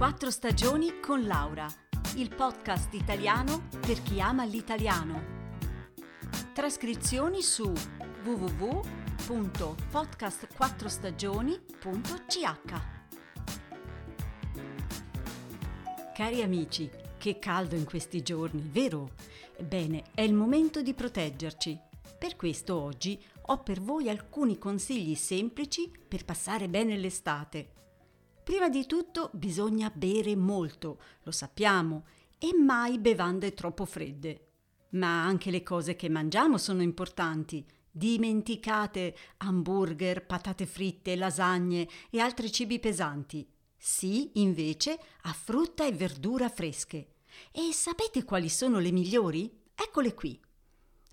Quattro stagioni con Laura, il podcast italiano per chi ama l'italiano. Trascrizioni su www.podcastquattrostagioni.ch Cari amici, che caldo in questi giorni, vero? Bene, è il momento di proteggerci. Per questo oggi ho per voi alcuni consigli semplici per passare bene l'estate. Prima di tutto bisogna bere molto, lo sappiamo, e mai bevande troppo fredde. Ma anche le cose che mangiamo sono importanti. Dimenticate hamburger, patate fritte, lasagne e altri cibi pesanti. Sì, invece, a frutta e verdura fresche. E sapete quali sono le migliori? Eccole qui.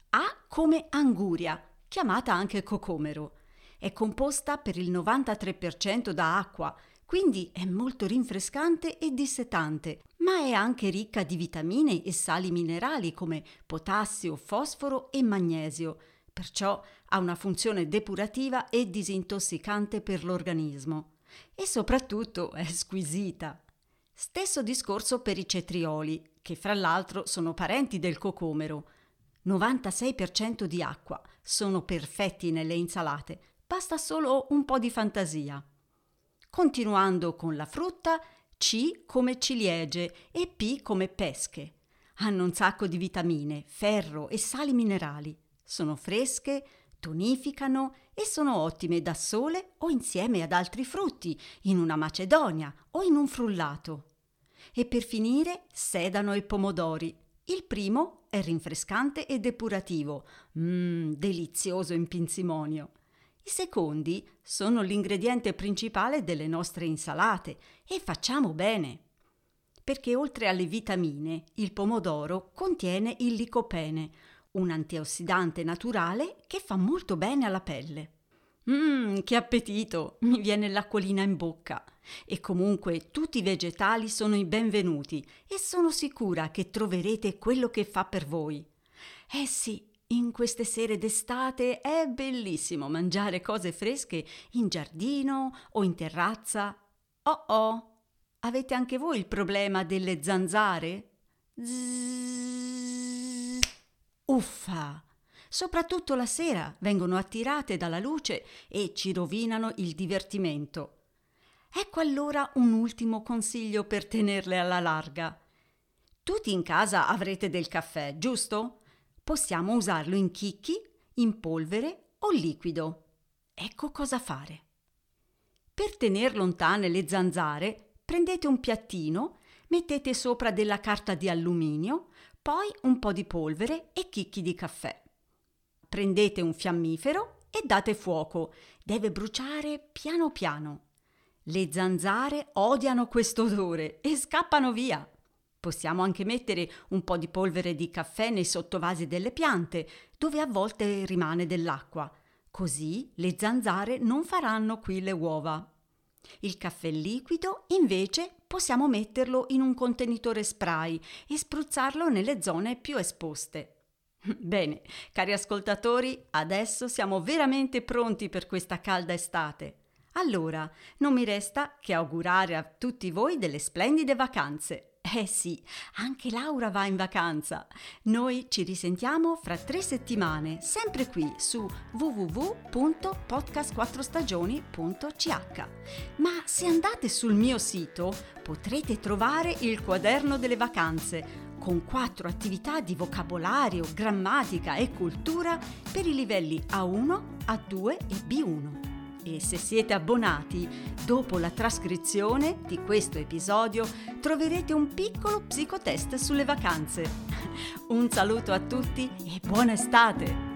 A come anguria, chiamata anche cocomero. È composta per il 93% da acqua quindi è molto rinfrescante e dissetante, ma è anche ricca di vitamine e sali minerali come potassio, fosforo e magnesio, perciò ha una funzione depurativa e disintossicante per l'organismo. E soprattutto è squisita. Stesso discorso per i cetrioli, che fra l'altro sono parenti del cocomero. 96% di acqua, sono perfetti nelle insalate, basta solo un po' di fantasia. Continuando con la frutta, C come ciliegie e P come pesche. Hanno un sacco di vitamine, ferro e sali minerali. Sono fresche, tonificano e sono ottime da sole o insieme ad altri frutti, in una macedonia o in un frullato. E per finire sedano i pomodori. Il primo è rinfrescante e depurativo, mmm, delizioso in pinzimonio. I secondi sono l'ingrediente principale delle nostre insalate e facciamo bene. Perché oltre alle vitamine, il pomodoro contiene il licopene, un antiossidante naturale che fa molto bene alla pelle. Mmm, che appetito! Mi viene l'acquolina in bocca. E comunque tutti i vegetali sono i benvenuti e sono sicura che troverete quello che fa per voi. Eh sì, in queste sere d'estate è bellissimo mangiare cose fresche in giardino o in terrazza. Oh oh, avete anche voi il problema delle zanzare? Zzz. Uffa! Soprattutto la sera vengono attirate dalla luce e ci rovinano il divertimento. Ecco allora un ultimo consiglio per tenerle alla larga. Tutti in casa avrete del caffè, giusto? Possiamo usarlo in chicchi, in polvere o liquido. Ecco cosa fare. Per tenere lontane le zanzare, prendete un piattino, mettete sopra della carta di alluminio, poi un po' di polvere e chicchi di caffè. Prendete un fiammifero e date fuoco. Deve bruciare piano piano. Le zanzare odiano questo odore e scappano via. Possiamo anche mettere un po' di polvere di caffè nei sottovasi delle piante, dove a volte rimane dell'acqua. Così le zanzare non faranno qui le uova. Il caffè liquido, invece, possiamo metterlo in un contenitore spray e spruzzarlo nelle zone più esposte. Bene, cari ascoltatori, adesso siamo veramente pronti per questa calda estate. Allora, non mi resta che augurare a tutti voi delle splendide vacanze. Eh sì, anche Laura va in vacanza. Noi ci risentiamo fra tre settimane, sempre qui su www.podcastquattrostagioni.ch. Ma se andate sul mio sito potrete trovare il quaderno delle vacanze con quattro attività di vocabolario, grammatica e cultura per i livelli A1, A2 e B1 e se siete abbonati, dopo la trascrizione di questo episodio troverete un piccolo psicotest sulle vacanze. Un saluto a tutti e buona estate!